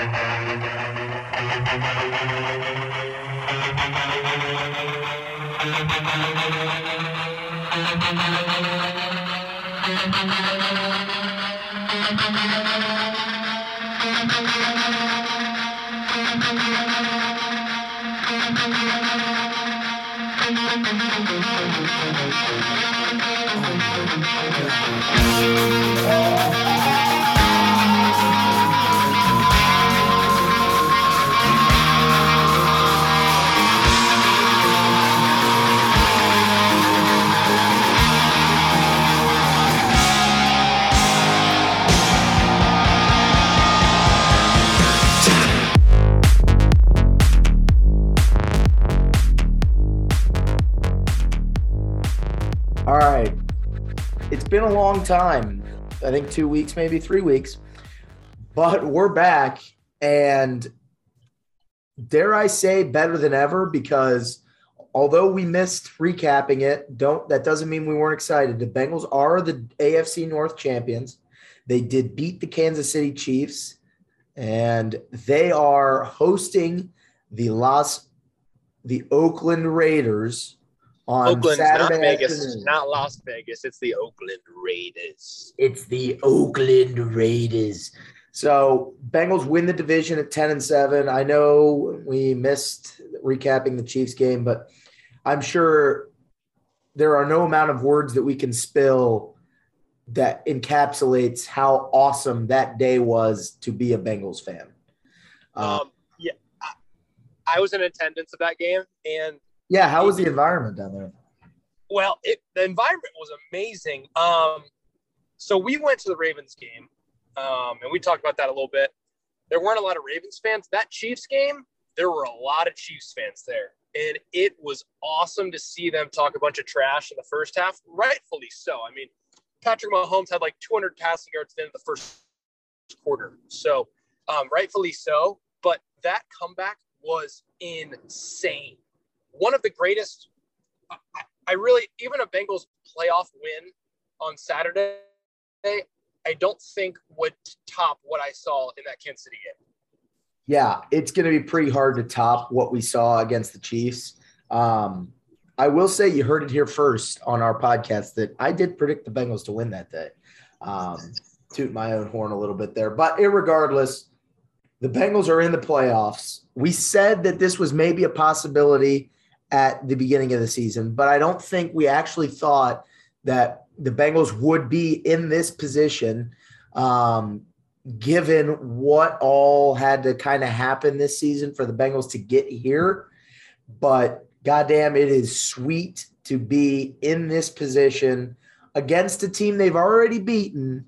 All long time. I think two weeks, maybe three weeks. But we're back and dare I say better than ever because although we missed recapping it, don't that doesn't mean we weren't excited. The Bengals are the AFC North champions. They did beat the Kansas City Chiefs and they are hosting the Las the Oakland Raiders on Oakland's Saturday not Vegas, afternoon. not Las Vegas. It's the Oakland Raiders. It's the Oakland Raiders. So Bengals win the division at 10 and 7. I know we missed recapping the Chiefs game, but I'm sure there are no amount of words that we can spill that encapsulates how awesome that day was to be a Bengals fan. Uh, Um, yeah, I, I was in attendance of that game, and yeah, how was the environment down there? well, it, the environment was amazing. Um, so we went to the Ravens game, um, and we talked about that a little bit. There weren't a lot of Ravens fans. That Chiefs game, there were a lot of Chiefs fans there, and it was awesome to see them talk a bunch of trash in the first half. Rightfully so. I mean, Patrick Mahomes had like 200 passing yards at the end of the first quarter, so um, rightfully so. But that comeback was insane. One of the greatest. I, really, even a Bengals playoff win on Saturday, I don't think would top what I saw in that Kansas City game. Yeah, it's going to be pretty hard to top what we saw against the Chiefs. Um, I will say you heard it here first on our podcast that I did predict the Bengals to win that day. Um, toot my own horn a little bit there, but irregardless, the Bengals are in the playoffs. We said that this was maybe a possibility at the beginning of the season, but I don't think we actually thought that the Bengals would be in this position. Um, given what all had to kind of happen this season for the Bengals to get here. But goddamn, it is sweet to be in this position against a team they've already beaten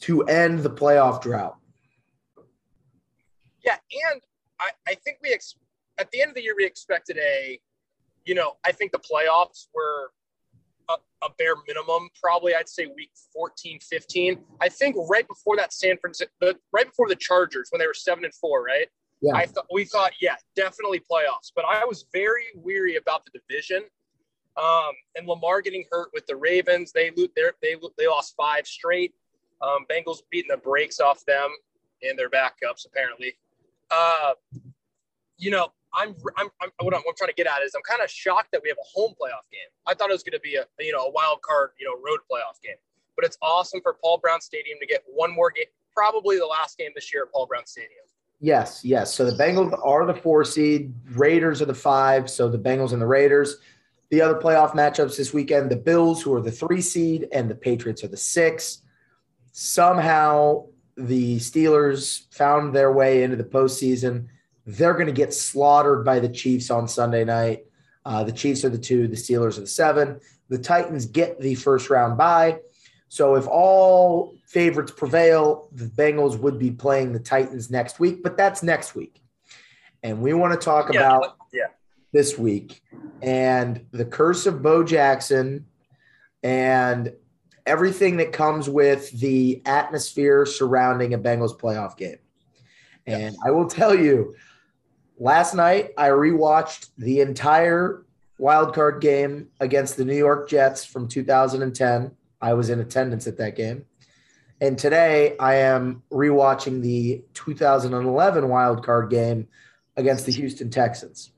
to end the playoff drought. Yeah, and I, I think we at the end of the year we expected a, you know, I think the playoffs were a, a bare minimum, probably I'd say week 14, 15. I think right before that San Francisco, right before the Chargers when they were seven and four, right? Yeah. I thought we thought, yeah, definitely playoffs. But I was very weary about the division. Um, and Lamar getting hurt with the Ravens, they lo- they they lost five straight. Um, Bengals beating the brakes off them and their backups apparently. Uh, you know, I'm, I'm, I'm what, I'm trying to get at is I'm kind of shocked that we have a home playoff game. I thought it was going to be a you know a wild card you know road playoff game, but it's awesome for Paul Brown Stadium to get one more game, probably the last game this year at Paul Brown Stadium. Yes, yes. So the Bengals are the four seed, Raiders are the five. So the Bengals and the Raiders. The other playoff matchups this weekend the Bills, who are the three seed, and the Patriots are the six. Somehow the Steelers found their way into the postseason. They're going to get slaughtered by the Chiefs on Sunday night. Uh, the Chiefs are the two, the Steelers are the seven. The Titans get the first round bye. So if all favorites prevail, the Bengals would be playing the Titans next week, but that's next week. And we want to talk Yeah, about yeah. this week and the curse of Bo Jackson and everything that comes with the atmosphere surrounding a Bengals playoff game. And I will tell you, last night I rewatched the entire wild card game against the New York Jets from 2010. I was in attendance at that game. And today I am rewatching the 2011 wild card game against the Houston Texans.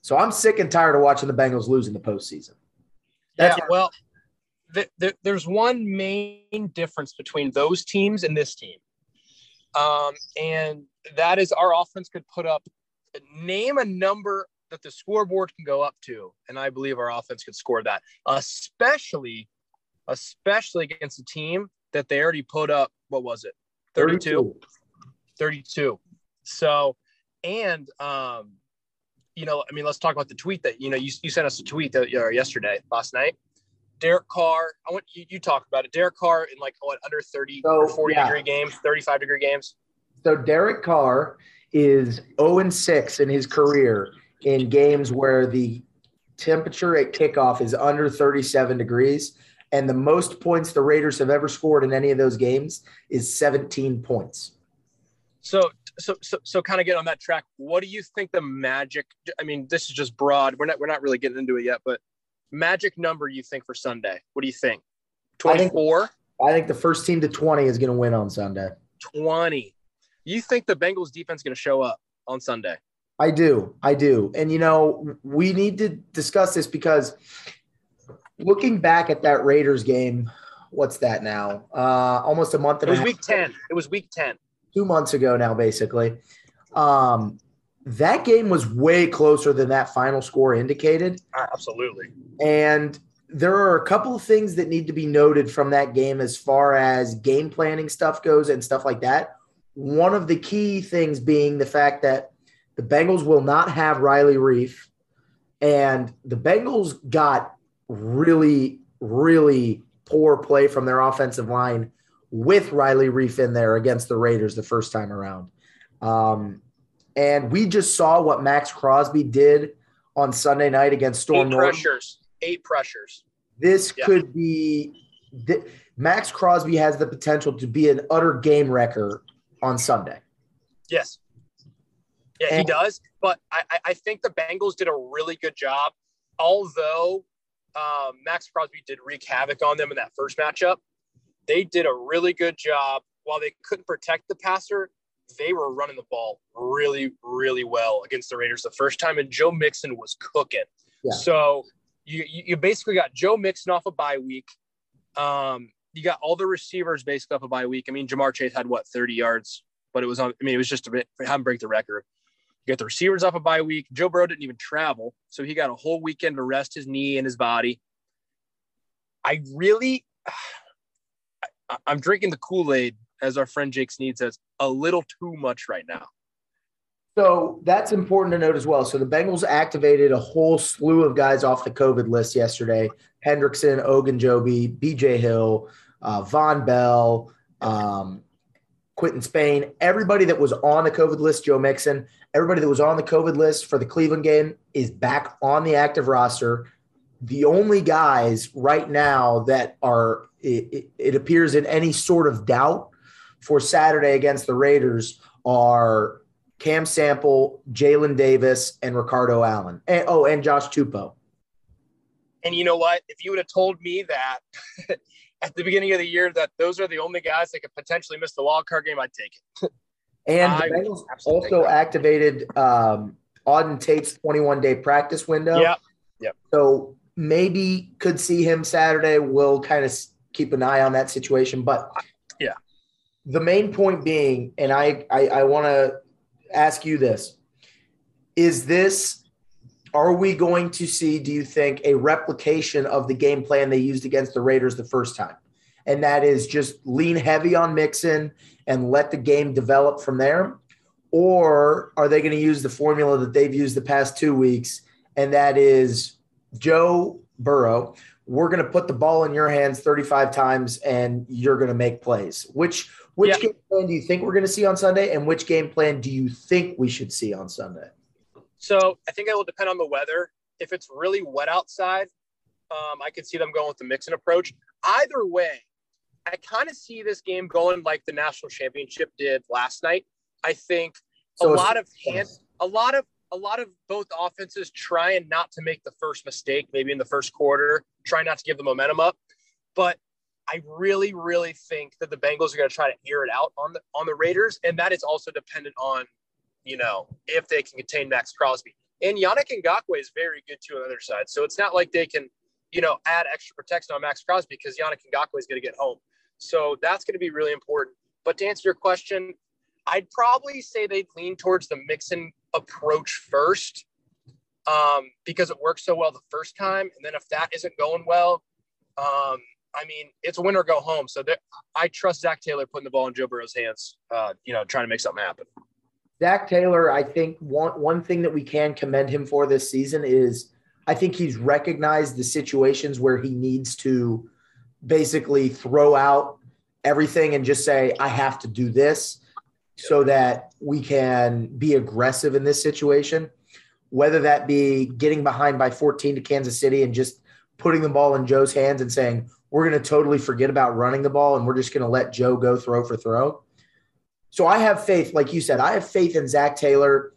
So I'm sick and tired of watching the Bengals lose in the postseason. That's yeah, well, there's one main difference between those teams and this team. Um, and that is our offense could put up, name a number that the scoreboard can go up to. And I believe our offense could score that, especially, especially against a team that they already put up, what was it? 32. 32. So, and, um, you know, I mean, let's talk about the tweet that, you know, you, you sent us a tweet that, uh, yesterday, last night. Derek Carr, I want you, you talk about it. Derek Carr in like what under 30 so, or 40 yeah. degree games, 35 degree games. So Derek Carr is 0 and 6 in his career in games where the temperature at kickoff is under 37 degrees. And the most points the Raiders have ever scored in any of those games is 17 points. So, so, so, so kind of get on that track. What do you think the magic? I mean, this is just broad. We're not, we're not really getting into it yet, but magic number you think for Sunday? What do you think? 24? I think, I think the first team to 20 is going to win on Sunday. 20. You think the Bengals defense is going to show up on Sunday? I do. I do. And, you know, we need to discuss this because looking back at that Raiders game, what's that now? Uh, almost a month. it was week 10. It was week 10. Two months ago now, basically. Um, that game was way closer than that final score indicated. Absolutely. And there are a couple of things that need to be noted from that game as far as game planning stuff goes and stuff like that. One of the key things being the fact that the Bengals will not have Riley Reiff. And the Bengals got really, really poor play from their offensive line with Riley Reiff in there against the Raiders the first time around. Um, and we just saw what Maxx Crosby did on Sunday night against Storm Eight Norton. pressures. Eight pressures. This yeah. could be th- Maxx Crosby has the potential to be an utter game wrecker on Sunday. Yes. Yeah, and, he does. But I, I think the Bengals did a really good job. Although um, Maxx Crosby did wreak havoc on them in that first matchup, they did a really good job. While they couldn't protect the passer, they were running the ball really, really well against the Raiders the first time, and Joe Mixon was cooking. Yeah. So you you basically got Joe Mixon off a bye week. Um, you got all the receivers basically off a bye week. I mean, Ja'Marr Chase had what 30 yards, but it was on. I mean, it was just a bit him break the record. You got the receivers off a bye week. Joe Burrow didn't even travel, so he got a whole weekend to rest his knee and his body. I really, I, I'm drinking the Kool Aid as our friend Jake Sneed says, a little too much right now. So that's important to note as well. So the Bengals activated a whole slew of guys off the COVID list yesterday: Hendrickson, Ogunjobi, B.J. Hill, uh, Vonn Bell, um, Quinton Spain. Everybody that was on the COVID list, Joe Mixon. Everybody that was on the COVID list for the Cleveland game is back on the active roster. The only guys right now that are it, it appears in any sort of doubt for Saturday against the Raiders are Cam Sample, Jalen Davis, and Ricardo Allen. And, oh, and Josh Tupou. And you know what? If you would have told me that at the beginning of the year that those are the only guys that could potentially miss the wild card game, I'd take it. and the Bengals also activated um, Auden Tate's 21 day practice window. Yeah. Yep. So maybe could see him Saturday. We'll kind of keep an eye on that situation. But yeah, the main point being, and I, I, I want to ask you this: Is this? Are we going to see? Do you think a replication of the game plan they used against the Raiders the first time, and that is just lean heavy on Mixon and let the game develop from there, or are they going to use the formula that they've used the past two weeks, and that is Joe Burrow we're going to put the ball in your hands 35 times and you're going to make plays. Which which yeah. game plan do you think we're going to see on Sunday, and which game plan do you think we should see on Sunday? So I think it will depend on the weather. If it's really wet outside, um, I could see them going with the Mixon approach. Either way, I kind of see this game going like the national championship did last night. I think so a lot of hand, a lot of a lot of both offenses trying not to make the first mistake, maybe in the first quarter, trying not to give the momentum up. But I really, really think that the Bengals are going to try to air it out on the on the Raiders, and that is also dependent on, you know, if they can contain Maxx Crosby. And Yannick Ngakoue is very good too on the other side, so it's not like they can, you know, add extra protection on Maxx Crosby because Yannick Ngakoue is going to get home. So that's going to be really important. But to answer your question, I'd probably say they'd lean towards the Mixon approach first um, because it worked so well the first time. And then if that isn't going well, um, I mean, it's a win or go home. So I trust Zac Taylor putting the ball in Joe Burrow's hands, uh, you know, trying to make something happen. Zac Taylor, I think one one thing that we can commend him for this season is I think he's recognized the situations where he needs to basically throw out everything and just say, I have to do this so that we can be aggressive in this situation, whether that be getting behind by 14 to Kansas City and just putting the ball in Joe's hands and saying, we're going to totally forget about running the ball and we're just going to let Joe go throw for throw. So I have faith, like you said, I have faith in Zac Taylor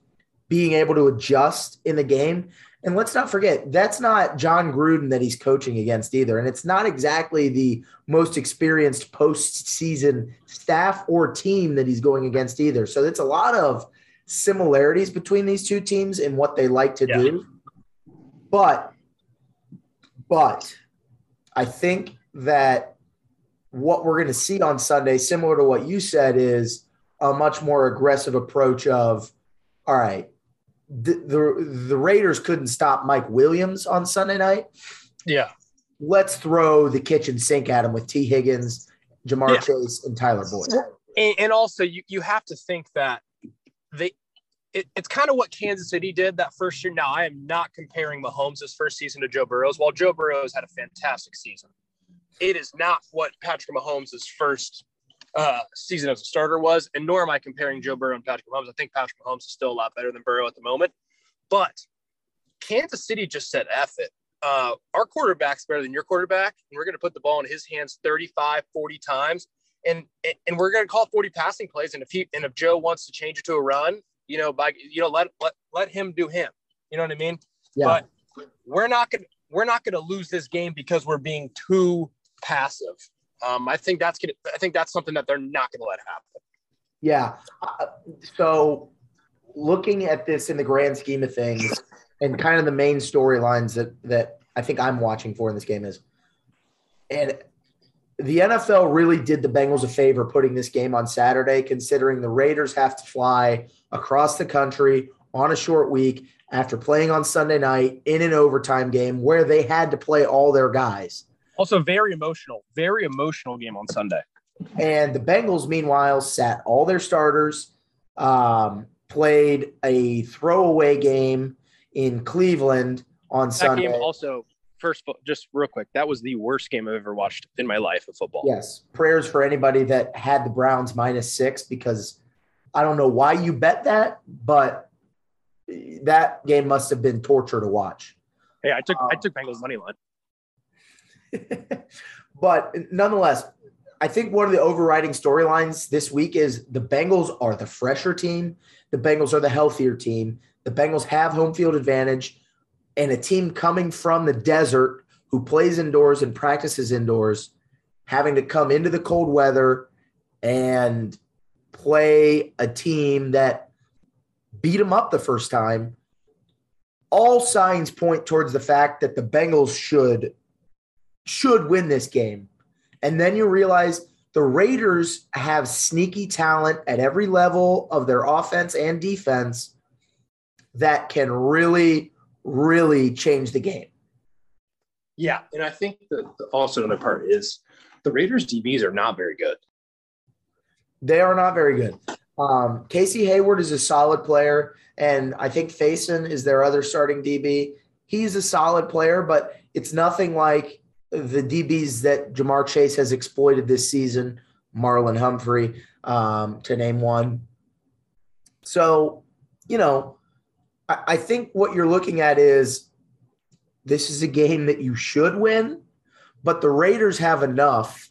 being able to adjust in the game. And let's not forget, that's not Jon Gruden that he's coaching against either. And it's not exactly the most experienced postseason staff or team that he's going against either. So it's a lot of similarities between these two teams and what they like to yeah. do. But, but I think that what we're going to see on Sunday, similar to what you said, is a much more aggressive approach of, all right, the, the, the Raiders couldn't stop Mike Williams on Sunday night. Yeah. Let's throw the kitchen sink at him with Tee Higgins, Ja'Marr yeah. Chase, and Tyler Boyd. And, and, also, you, you have to think that they it, it's kind of what Kansas City did that first year. Now, I am not comparing Mahomes' first season to Joe Burrow's. While Joe Burrow's had a fantastic season, it is not what Patrick Mahomes' first uh, season as a starter was, and nor am I comparing Joe Burrow and Patrick Mahomes. I think Patrick Mahomes is still a lot better than Burrow at the moment, but Kansas City just said F it. Uh, our quarterback's better than your quarterback, and we're going to put the ball in his hands 35, 40 times, and and we're going to call 40 passing plays. And if he and if Joe wants to change it to a run, you know, by you know, let let let him do him. You know what I mean? Yeah. But we're not going we're not going to lose this game because we're being too passive. Um, I think that's gonna. I think that's something that they're not going to let happen. Yeah. Uh, so, looking at this in the grand scheme of things, and kind of the main storylines that that I think I'm watching for in this game is, and the NFL really did the Bengals a favor putting this game on Saturday, considering the Raiders have to fly across the country on a short week after playing on Sunday night in an overtime game where they had to play all their guys. Also, very emotional, very emotional game on Sunday. And the Bengals, meanwhile, sat all their starters, um, played a throwaway game in Cleveland on that Sunday. Game also, first, just real quick, that was the worst game I've ever watched in my life of football. Yes. Prayers for anybody that had the Browns minus six because I don't know why you bet that, but that game must have been torture to watch. Hey, I took um, I took Bengals money line. but nonetheless, I think one of the overriding storylines this week is the Bengals are the fresher team. The Bengals are the healthier team. The Bengals have home field advantage, and a team coming from the desert who plays indoors and practices indoors, having to come into the cold weather and play a team that beat them up the first time. All signs point towards the fact that the Bengals should should win this game. And then you realize the Raiders have sneaky talent at every level of their offense and defense that can really, really change the game. Yeah. And I think that also another part is the Raiders DBs are not very good. They are not very good. Um, Casey Hayward is a solid player, and I think Facyson is their other starting DB. He's a solid player, but it's nothing like the DBs that Ja'Marr Chase has exploited this season, Marlon Humphrey, um, to name one. So, you know, I, I think what you're looking at is this is a game that you should win, but the Raiders have enough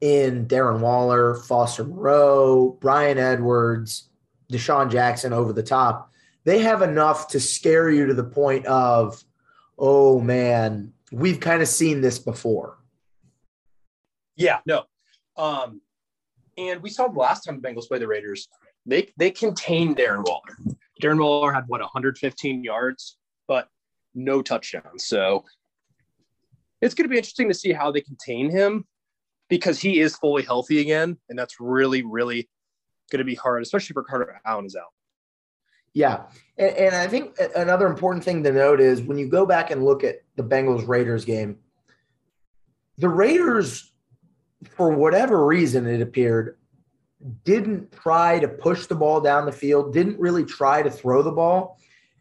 in Darren Waller, Foster Moreau, Bryan Edwards, DeSean Jackson over the top. They have enough to scare you to the point of, oh man, we've kind of seen this before. Yeah, no. Um, and we saw the last time the Bengals played the Raiders, they they contained Darren Waller. Darren Waller had what 115 yards, but no touchdowns. So it's going to be interesting to see how they contain him because he is fully healthy again, and that's really really going to be hard, especially for Carter Allen is out. Yeah. And, and, I think another important thing to note is when you go back and look at the Bengals Raiders game, the Raiders, for whatever reason, it appeared, didn't try to push the ball down the field, didn't really try to throw the ball.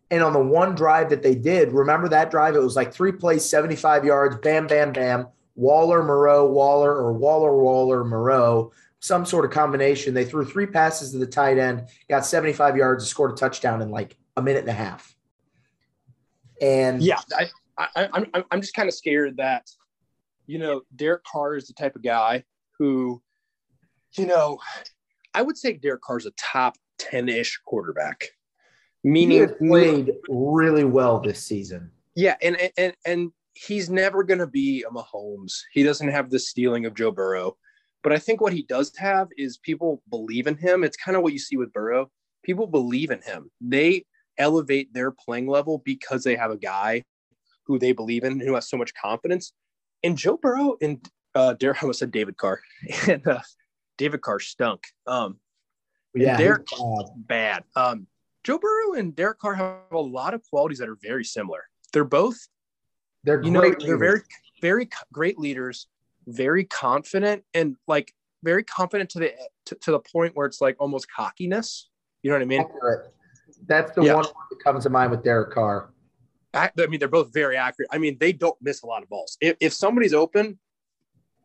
And on the one drive that they did, remember that drive? It was like three plays, 75 yards, bam, bam, bam. Waller, Moreau, Waller, or Waller, Waller, Moreau some sort of combination. They threw three passes to the tight end, got 75 yards, and scored a touchdown in like a minute and a half. And yeah, I, I, I'm I'm just kind of scared that, you know, Derek Carr is the type of guy who, you know, I would say Derek Carr is a top 10-ish quarterback. Meaning played really well this season. Yeah, and and and he's never going to be a Mahomes. He doesn't have the stealing of Joe Burrow. But I think what he does have is people believe in him. It's kind of what you see with Burrow. People believe in him. They elevate their playing level because they have a guy who they believe in, who has so much confidence. And Joe Burrow and uh, Derek, I almost said David Carr, and uh, David Carr stunk. Um, yeah, Derek bad. Um, Joe Burrow and Derek Carr have a lot of qualities that are very similar. They're both, they're you know, they're very, very great leaders very confident and like very confident to the to, to, the point where it's like almost cockiness. You know what I mean? Accurate. That's the yeah. one that comes to mind with Derek Carr. I, I, mean, they're both very accurate. I mean, they don't miss a lot of balls. If, if somebody's open,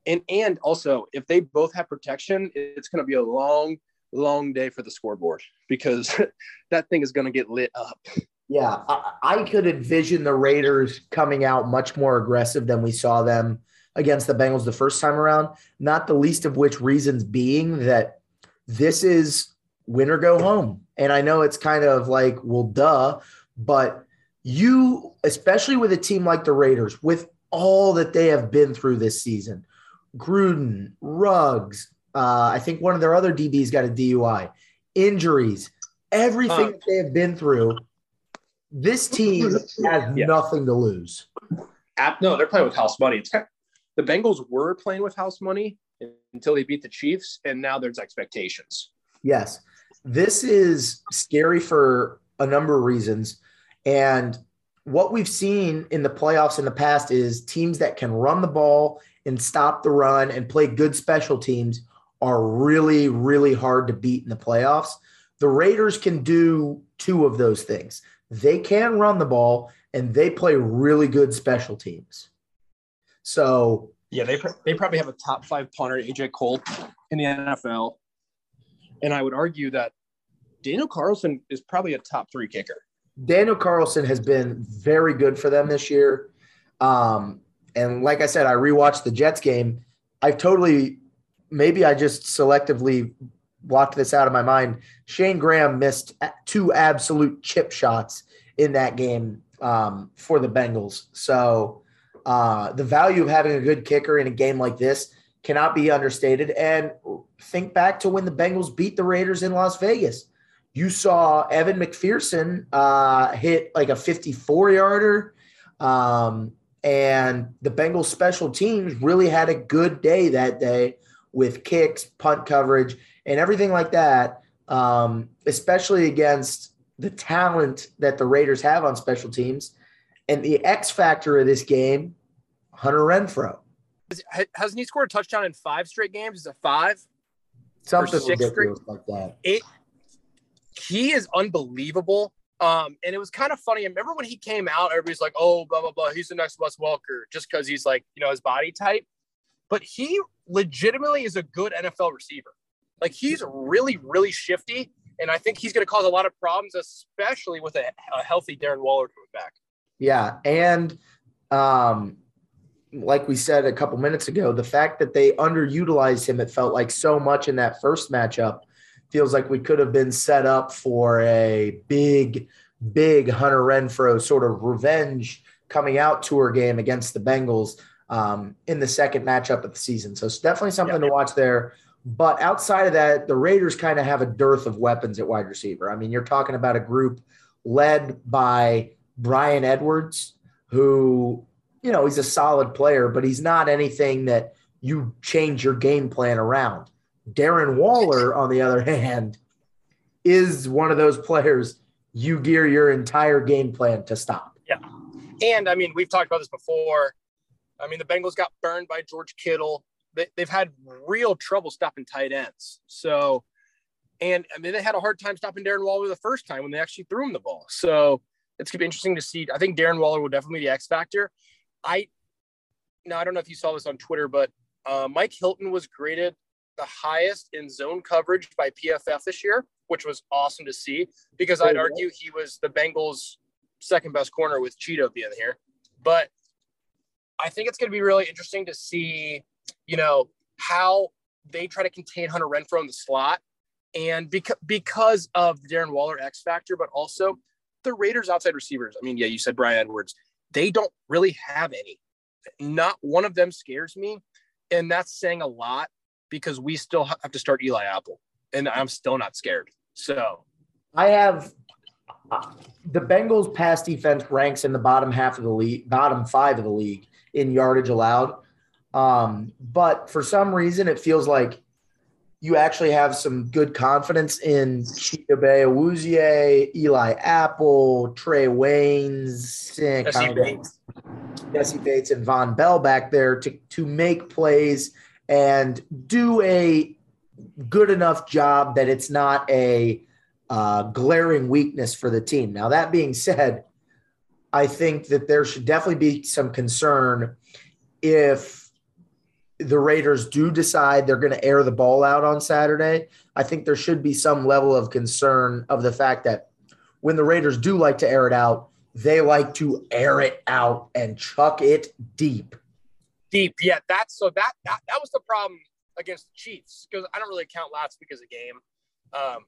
and and also if they both have protection, it's going to be a long, long day for the scoreboard because that thing is going to get lit up. Yeah, I, I could envision the Raiders coming out much more aggressive than we saw them against the Bengals the first time around, not the least of which reasons being that this is win or go home. And I know it's kind of like, well, duh, but you, especially with a team like the Raiders, with all that they have been through this season, Gruden, Ruggs, uh, I think one of their other DBs got a DUI, injuries, everything that they have been through. This team has yeah. nothing to lose. no, they're playing with house money. It's kind of, the Bengals were playing with house money until they beat the Chiefs, and now there's expectations. Yes. This is scary for a number of reasons. And what we've seen in the playoffs in the past is teams that can run the ball and stop the run and play good special teams are really, really hard to beat in the playoffs. The Raiders can do two of those things. They can run the ball and they play really good special teams. So yeah, they they probably have a top five punter, AJ Cole, in the NFL, and I would argue that Daniel Carlson is probably a top three kicker. Daniel Carlson has been very good for them this year. Um, and like I said, I rewatched the Jets game. I've totally, maybe I just selectively blocked this out of my mind. Shayne Graham missed two absolute chip shots in that game um, for the Bengals. So uh, the value of having a good kicker in a game like this cannot be understated. And think back to when the Bengals beat the Raiders in Las Vegas. You saw Evan McPherson uh, hit like a 54 yarder. Um, and the Bengals special teams really had a good day that day with kicks, punt coverage, and everything like that, um, especially against the talent that the Raiders have on special teams. And the X factor of this game, Hunter Renfrow. Hasn't he scored a touchdown in five straight games? Is it five? Something ridiculous straight? like that. It, he is unbelievable. Um, and it was kind of funny. I remember when he came out, everybody's like, oh, blah, blah, blah. He's the next Wes Welker just because he's like, you know, his body type. But he legitimately is a good NFL receiver. Like he's really, really shifty. And I think he's going to cause a lot of problems, especially with a, a healthy Darren Waller coming back. Yeah, and um, like we said a couple minutes ago, the fact that they underutilized him, it felt like so much in that first matchup, feels like we could have been set up for a big, big Hunter Renfrow sort of revenge coming out tour game against the Bengals. um, in the second matchup of the season. So it's definitely something to watch there. But outside of that, the Raiders kind of have a dearth of weapons at wide receiver. I mean, you're talking about a group led by Bryan Edwards, who, you know, he's a solid player, but he's not anything that you change your game plan around. Darren Waller, on the other hand, is one of those players you gear your entire game plan to stop. Yeah. And I mean, we've talked about this before. I mean, the Bengals got burned by George Kittle. They, have had real trouble stopping tight ends. So, and I mean, they had a hard time stopping Darren Waller the first time when they actually threw him the ball. So it's gonna be interesting to see. I think Darren Waller will definitely be the X factor. I now I don't know if you saw this on Twitter, but uh, Mike Hilton was graded the highest in zone coverage by PFF this year, which was awesome to see because I'd argue he was the Bengals' second best corner with Chido being here. But I think it's going to be really interesting to see, you know, how they try to contain Hunter Renfrow in the slot. And because because of the Darren Waller X factor, but also the Raiders outside receivers. I mean, yeah, you said Bryan Edwards. They don't really have any. Not one of them scares me. And that's saying a lot because we still have to start Eli Apple. And I'm still not scared. So I have uh, the Bengals pass defense ranks in the bottom half of the league, bottom five of the league in yardage allowed. Um, but for some reason, it feels like you actually have some good confidence in Chidobe Awuzie, Eli Apple, Trae Waynes, Jessie Bates. Jessie Bates and Vonn Bell back there to, to make plays and do a good enough job that it's not a uh, glaring weakness for the team. Now, that being said, I think that there should definitely be some concern if the Raiders do decide they're going to air the ball out on Saturday. I think there should be some level of concern of the fact that when the Raiders do like to air it out, they like to air it out and chuck it deep. Deep, yeah. That's so that that, that was the problem against the Chiefs because I don't really count last week as a game. Um,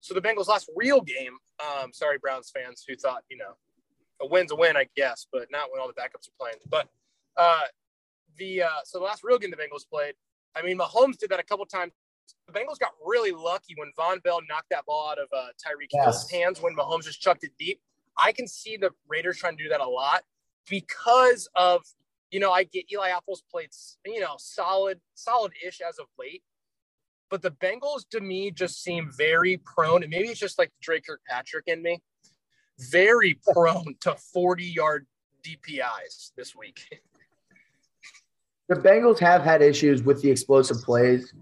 so the Bengals' last real game. Um, sorry, Browns fans who thought you know a win's a win, I guess, but not when all the backups are playing. But uh, the uh, so the last real game the Bengals played, I mean, Mahomes did that a couple times. The Bengals got really lucky when Vonn Bell knocked that ball out of uh, Tyreek yes. Hill's hands when Mahomes just chucked it deep. I can see the Raiders trying to do that a lot because of you know I get Eli Apple's played you know solid solid-ish as of late, but the Bengals to me just seem very prone, and maybe it's just like Dre Kirkpatrick in me very prone to 40 yard DPIs this week. The Bengals have had issues with the explosive plays.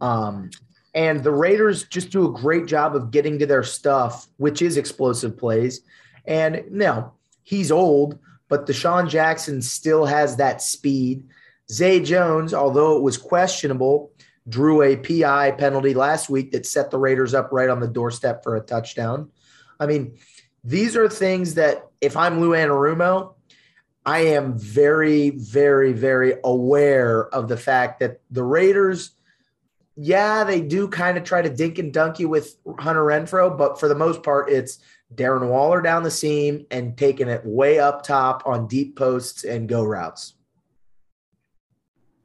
Um, and the Raiders just do a great job of getting to their stuff, which is explosive plays. And now he's old, but DeSean Jackson still has that speed. Zay Jones, although it was questionable, drew a PI penalty last week that set the Raiders up right on the doorstep for a touchdown. I mean, these are things that if I'm Lou Anarumo, I am very, very, very aware of the fact that the Raiders, yeah, they do kind of try to dink and dunk you with Hunter Renfrow, but for the most part, it's Darren Waller down the seam and taking it way up top on deep posts and go routes.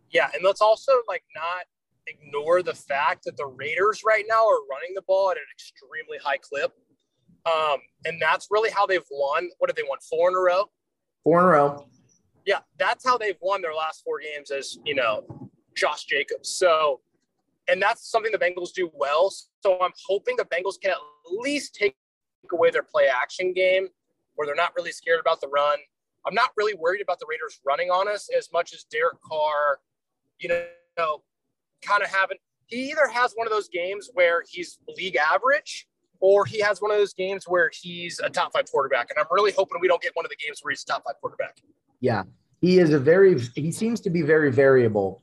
Yeah, and let's also like not ignore the fact that the Raiders right now are running the ball at an extremely high clip. Um, and that's really how they've won. What have they won? Four in a row? Four in a row. Yeah, that's how they've won their last four games as, you know, Josh Jacobs. So, and that's something the Bengals do well. So I'm hoping the Bengals can at least take away their play action game where they're not really scared about the run. I'm not really worried about the Raiders running on us as much as Derek Carr, you know, kind of having, he either has one of those games where he's league average or he has one of those games where he's a top five quarterback. And I'm really hoping we don't get one of the games where he's a top five quarterback. Yeah. He is a very, he seems to be very variable.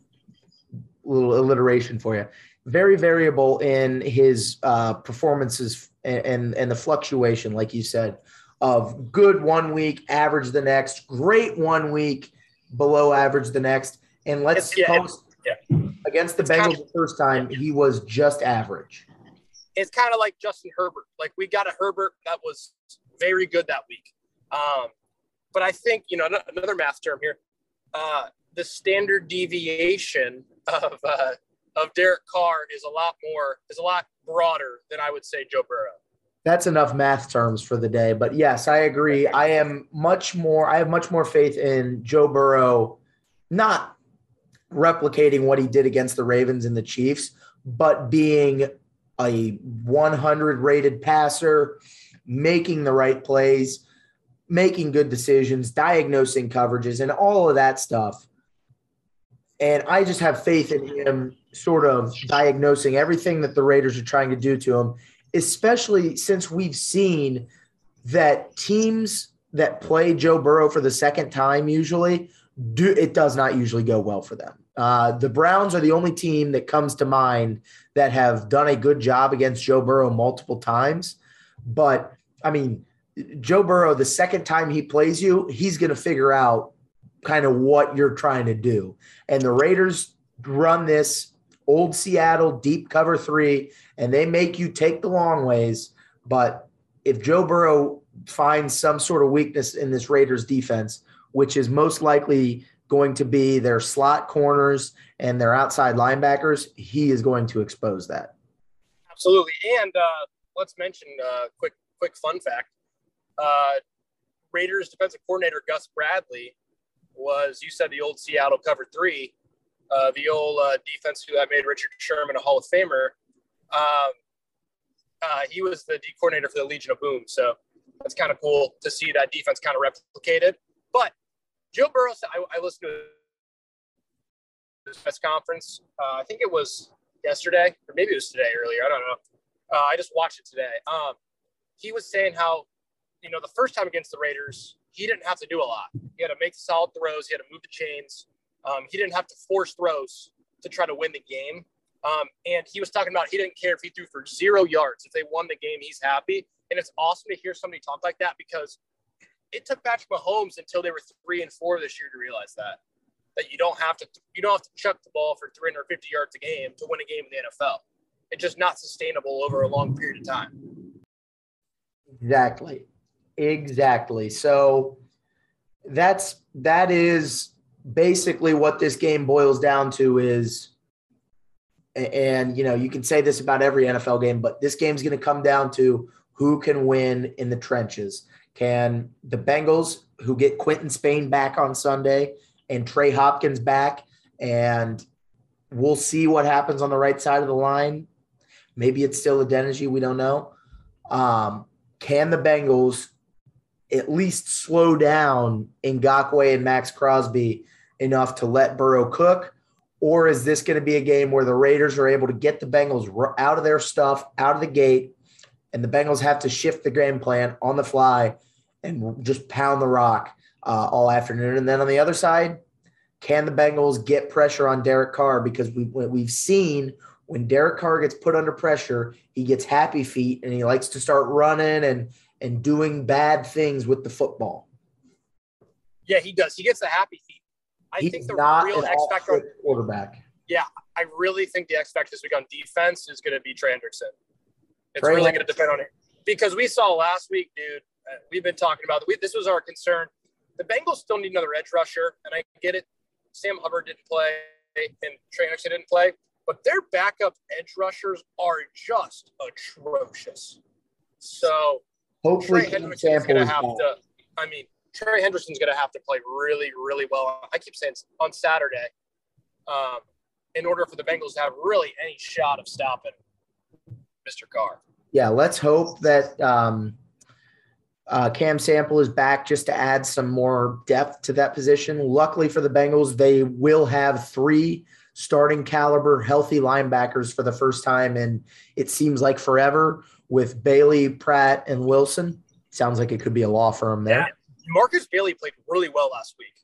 Little alliteration for you. Very variable in his uh, performances and, and, and the fluctuation, like you said, of good one week, average the next, great one week, below average the next. And let's yeah, suppose yeah. against the it's Bengals the first time, he was just average it's kind of like Justin Herbert. Like we got a Herbert that was very good that week. Um, but I think you know another math term here. Uh, the standard deviation of uh, of Derek Carr is a lot more is a lot broader than I would say Joe Burrow. That's enough math terms for the day. But yes, I agree. I am much more, I have much more faith in Joe Burrow not replicating what he did against the Ravens and the Chiefs, but being a 100 rated passer, making the right plays, making good decisions, diagnosing coverages, and all of that stuff. And I just have faith in him sort of diagnosing everything that the Raiders are trying to do to him especially since we've seen that teams that play Joe Burrow for the second time usually do it does not usually go well for them. Uh, the Browns are the only team that comes to mind that have done a good job against Joe Burrow multiple times. But I mean, Joe Burrow, the second time he plays you, he's going to figure out kind of what you're trying to do. And the Raiders run this old Seattle deep cover three and they make you take the long ways. But if Joe Burrow finds some sort of weakness in this Raiders defense, which is most likely going to be their slot corners and their outside linebackers, he is going to expose that. Absolutely. And uh, let's mention uh, quick quick fun fact. Uh, Raiders defensive coordinator Gus Bradley was, you said the old Seattle cover three, uh, the old uh, defense who made Richard Sherman a Hall of Famer. Um, uh, he was the D coordinator for the Legion of Boom. So that's kind of cool to see that defense kind of replicated. But Joe Burrow, I, I listened to this press conference. Uh, I think it was yesterday, or maybe it was today earlier. I don't know. Uh, I just watched it today. Um, he was saying how, you know, the first time against the Raiders, he didn't have to do a lot. He had to make solid throws. He had to move the chains. Um, he didn't have to force throws to try to win the game. Um, and he was talking about he didn't care if he threw for zero yards. If they won the game, he's happy. And it's awesome to hear somebody talk like that because it took Patrick Mahomes until they were three and four this year to realize that that you don't have to you don't have to chuck the ball for 350 yards a game to win a game in the NFL. It's just not sustainable over a long period of time. Exactly. Exactly. So that's that is basically what this game boils down to is and you know you can say this about every NFL game, but this game's going to come down to who can win in the trenches. Can the Bengals, who get Quinton Spain back on Sunday and Trey Hopkins back, and we'll see what happens on the right side of the line. Maybe it's still a Adeniji, we don't know. Um, can the Bengals at least slow down Ngakoue and Maxx Crosby enough to let Burrow cook? Or is this going to be a game where the Raiders are able to get the Bengals out of their stuff, out of the gate, and the Bengals have to shift the game plan on the fly and just pound the rock uh, all afternoon? And then on the other side, can the Bengals get pressure on Derek Carr? Because we, we've seen when Derek Carr gets put under pressure, he gets happy feet and he likes to start running and and doing bad things with the football. Yeah, he does. He gets the happy feet. I He's think the real X factor quarterback. Yeah, I really think the X factor this week on defense is going to be Trey Hendrickson. It's Trey really going to depend on it because we saw last week, dude. Uh, we've been talking about we, this was our concern. The Bengals still need another edge rusher, and I get it. Sam Hubbard didn't play, and Trey Hendrickson didn't play, but their backup edge rushers are just atrocious. So hopefully, Trey Hendrickson's going to have to. I mean, Trey Henderson's going to have to play really, really well. I keep saying on Saturday, um, in order for the Bengals to have really any shot of stopping Mr. Carr. Yeah, let's hope that um, uh, Cam Sample is back just to add some more depth to that position. Luckily for the Bengals, they will have three starting caliber healthy linebackers for the first time, and it seems like forever with Bailey, Pratt, and Wilson. Sounds like it could be a law firm there. Yeah. Markus Bailey played really well last week.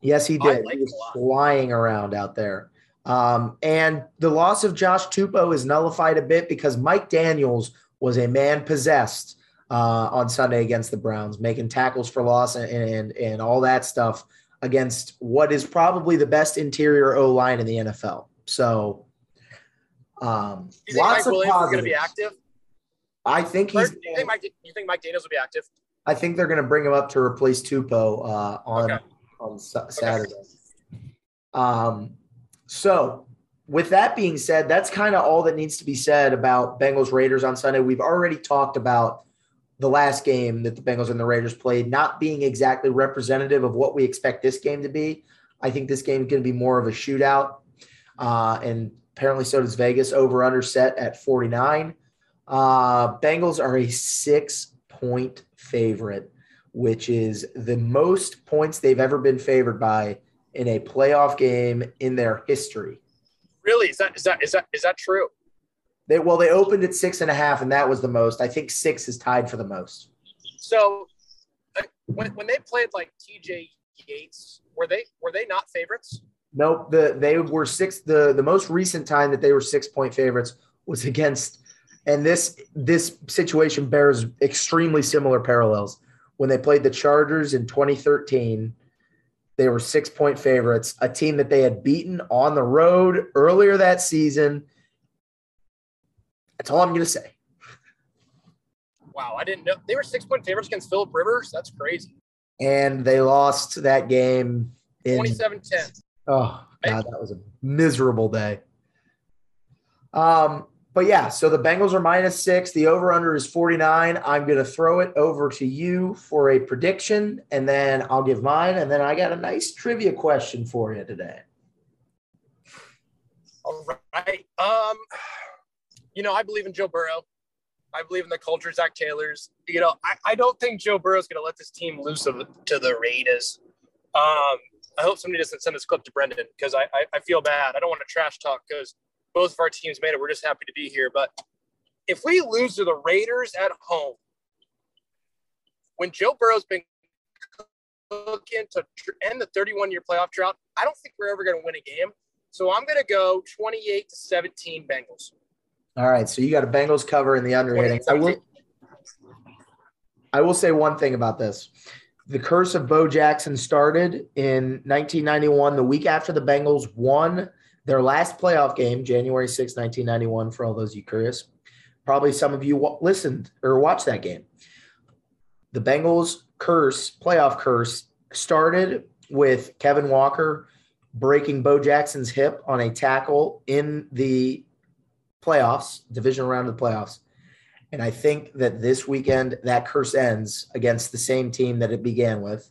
Yes, he did. He was flying around out there. Um, and the loss of Josh Tupou is nullified a bit because Mike Daniels was a man possessed uh, on Sunday against the Browns, making tackles for loss and, and, and all that stuff against what is probably the best interior O line in the NFL. So, um, lots Mike of going to be active? I think he's. You think, Mike, you think Mike Daniels will be active? I think they're going to bring him up to replace Tupou uh, on okay. on Saturday. Okay. Um, so, with that being said, that's kind of all that needs to be said about Bengals Raiders on Sunday. We've already talked about the last game that the Bengals and the Raiders played not being exactly representative of what we expect this game to be. I think this game is going to be more of a shootout. Uh, and apparently, so does Vegas over under set at 49. Uh, Bengals are a six point favorite, which is the most points they've ever been favored by in a playoff game in their history. Really? Is that is that is that is that true? They well, they opened at six and a half, and that was the most. I think six is tied for the most. So uh, when when they played like TJ Yates, were they were they not favorites? Nope. The they were six. The the most recent time that they were six point favorites was against, and this this situation bears extremely similar parallels. When they played the Chargers in 2013, they were six point favorites, a team that they had beaten on the road earlier that season. That's all I'm going to say. Wow, I didn't know they were six point favorites against Philip Rivers. That's crazy. And they lost that game in 27 10. Oh god, that was a miserable day. Um, but yeah, so the Bengals are minus six. The over under is 49. I'm going to throw it over to you for a prediction, and then I'll give mine. And then I got a nice trivia question for you today. All right. Um, you know, I believe in Joe Burrow. I believe in the culture, Zac Taylor's. You know, I, I don't think Joe Burrow's going to let this team the, to the Raiders. Um, I hope somebody doesn't send this clip to Brendan because I, I, I feel bad. I don't want to trash talk because both of our teams made it. We're just happy to be here. But if we lose to the Raiders at home, when Joe Burrow's been looking to end the 31 year playoff drought, I don't think we're ever going to win a game. So I'm going to go 28 to 17 Bengals. All right. So you got a Bengals cover in the under hitting. I will, I will say one thing about this. The curse of Bo Jackson started in 1991, the week after the Bengals won their last playoff game, January 6, 1991, for all those you curious. Probably some of you listened or watched that game. The Bengals curse, playoff curse, started with Kevin Walker breaking Bo Jackson's hip on a tackle in the playoffs, division round of the playoffs. And I think that this weekend that curse ends against the same team that it began with.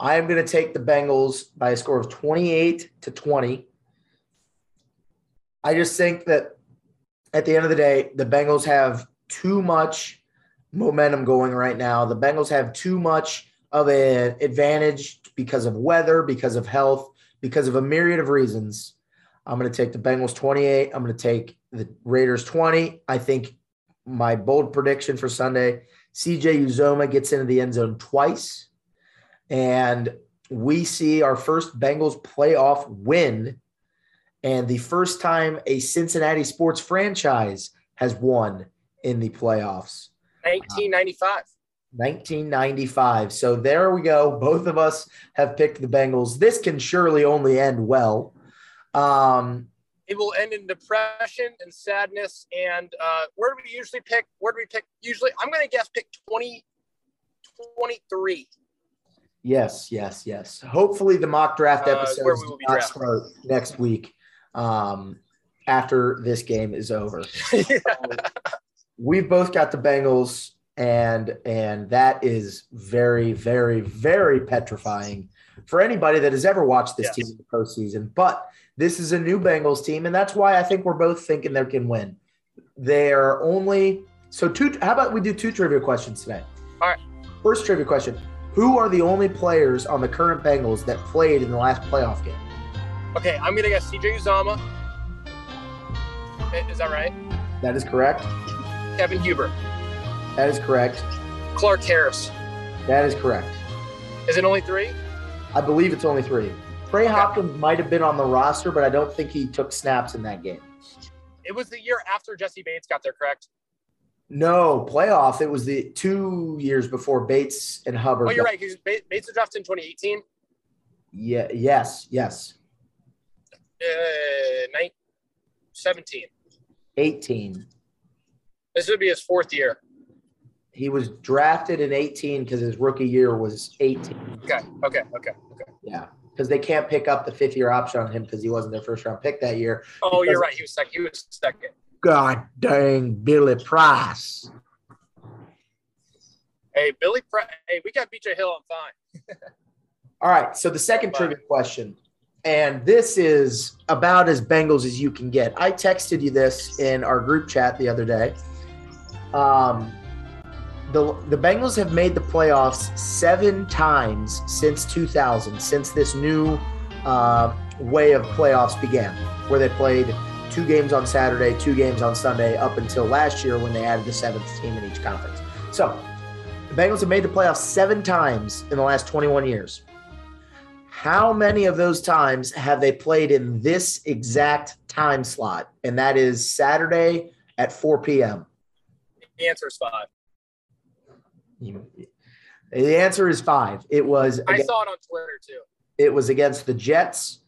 I am going to take the Bengals by a score of 28 to 20. I just think that at the end of the day, the Bengals have too much momentum going right now. The Bengals have too much of an advantage because of weather, because of health, because of a myriad of reasons. I'm going to take the Bengals 28. I'm going to take the Raiders 20. I think my bold prediction for Sunday CJ Uzomah gets into the end zone twice. And we see our first Bengals playoff win and the first time a Cincinnati sports franchise has won in the playoffs. 1995. 1995. So there we go. Both of us have picked the Bengals. This can surely only end well. Um, it will end in depression and sadness. And uh, where do we usually pick? Where do we pick? Usually, I'm going to guess pick 20, 23. Yes, yes, yes. Hopefully, the mock draft episode uh, will not start next week um, after this game is over. yeah. We've both got the Bengals, and and that is very, very, very petrifying for anybody that has ever watched this yes. team in the postseason. But this is a new Bengals team, and that's why I think we're both thinking they can win. They're only so two. How about we do two trivia questions today? All right. First trivia question: Who are the only players on the current Bengals that played in the last playoff game? Okay, I'm gonna guess CJ Uzomah. Is that right? That is correct. Kevin Huber. That is correct. Clark Harris. That is correct. Is it only three? I believe it's only three. Trey okay. Hopkins might have been on the roster, but I don't think he took snaps in that game. It was the year after Jessie Bates got there, correct? No, playoff. It was the two years before Bates and Hubbard. Oh, you're right. Bates was drafted in 2018. Yeah. Yes. Yes. Uh, 17. 18. This would be his fourth year. He was drafted in 18 because his rookie year was 18. Okay. Okay. Okay. Okay. Yeah. because they can't pick up the fifth year option on him because he wasn't their first round pick that year. Oh, you're right. He was second. He was second. God dang, Billy Price. Hey, Billy. Price. Hey, we got BJ Hill. I'm fine. All right. So the second trivia question, and this is about as Bengals as you can get. I texted you this in our group chat the other day. Um, the the Bengals have made the playoffs seven times since 2000, since this new uh, way of playoffs began, where they played two games on Saturday, two games on Sunday, up until last year when they added the seventh team in each conference. So the Bengals have made the playoffs seven times in the last 21 years. How many of those times have they played in this exact time slot? And that is Saturday at 4 p.m. The answer is five. The answer is five. It was. I saw it on Twitter too. It was against the Jets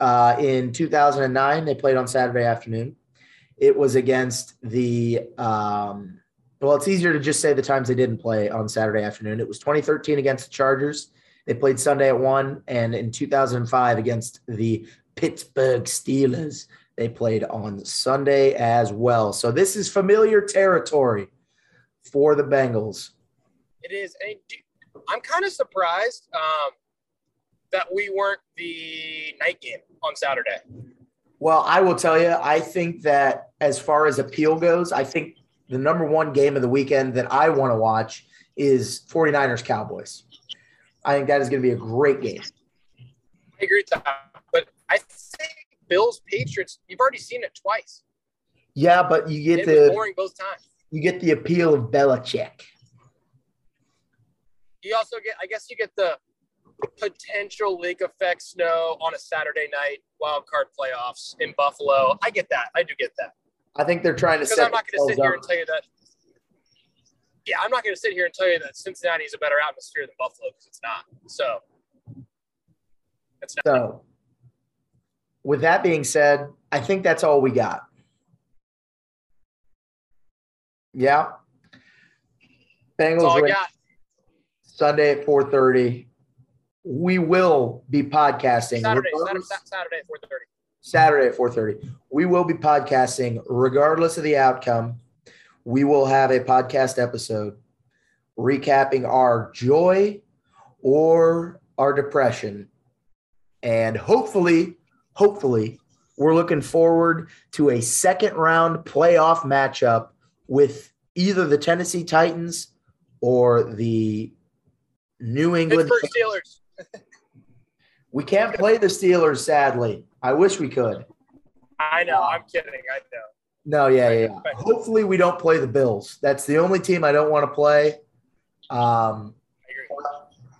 uh, in 2009. They played on Saturday afternoon. It was against the. Um, well, it's easier to just say the times they didn't play on Saturday afternoon. It was 2013 against the Chargers. They played Sunday at one, and in 2005 against the Pittsburgh Steelers, they played on Sunday as well. So this is familiar territory for the Bengals. It is. I'm kind of surprised um, that we weren't the night game on Saturday. Well, I will tell you, I think that as far as appeal goes, I think the number one game of the weekend that I want to watch is 49ers Cowboys. I think that is going to be a great game. I agree with that. But I think Bills Patriots, you've already seen it twice. Yeah, but you get it the boring both times. You get the appeal of Belichick. You also get, I guess, you get the potential lake effect snow on a Saturday night wild card playoffs in Buffalo. I get that. I do get that. I think they're trying to. Because I'm not going to sit here and tell you that. Yeah, I'm not going to sit here and tell you that Cincinnati is a better atmosphere than Buffalo because it's not. So. Not. So, with that being said, I think that's all we got. Yeah. Bengals Sunday at 4:30. We will be podcasting. Saturday, Saturday, Saturday at 4:30. Saturday at 4:30. We will be podcasting regardless of the outcome. We will have a podcast episode recapping our joy or our depression. And hopefully, hopefully, we're looking forward to a second round playoff matchup with either the Tennessee Titans or the New England Steelers. we can't play the Steelers, sadly. I wish we could. I know. I'm kidding. I know. No, yeah, yeah. yeah. Hopefully, we don't play the Bills. That's the only team I don't want to play. Um,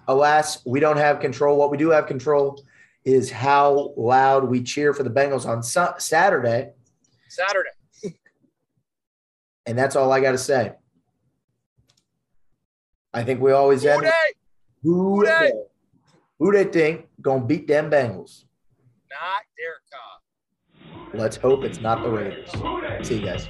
alas, we don't have control. What we do have control is how loud we cheer for the Bengals on su- Saturday. Saturday. And that's all I got to say. I think we always end. Who they? Who they think gonna beat them Bengals? Not Derek Carr. Let's hope it's not the Raiders. See you guys.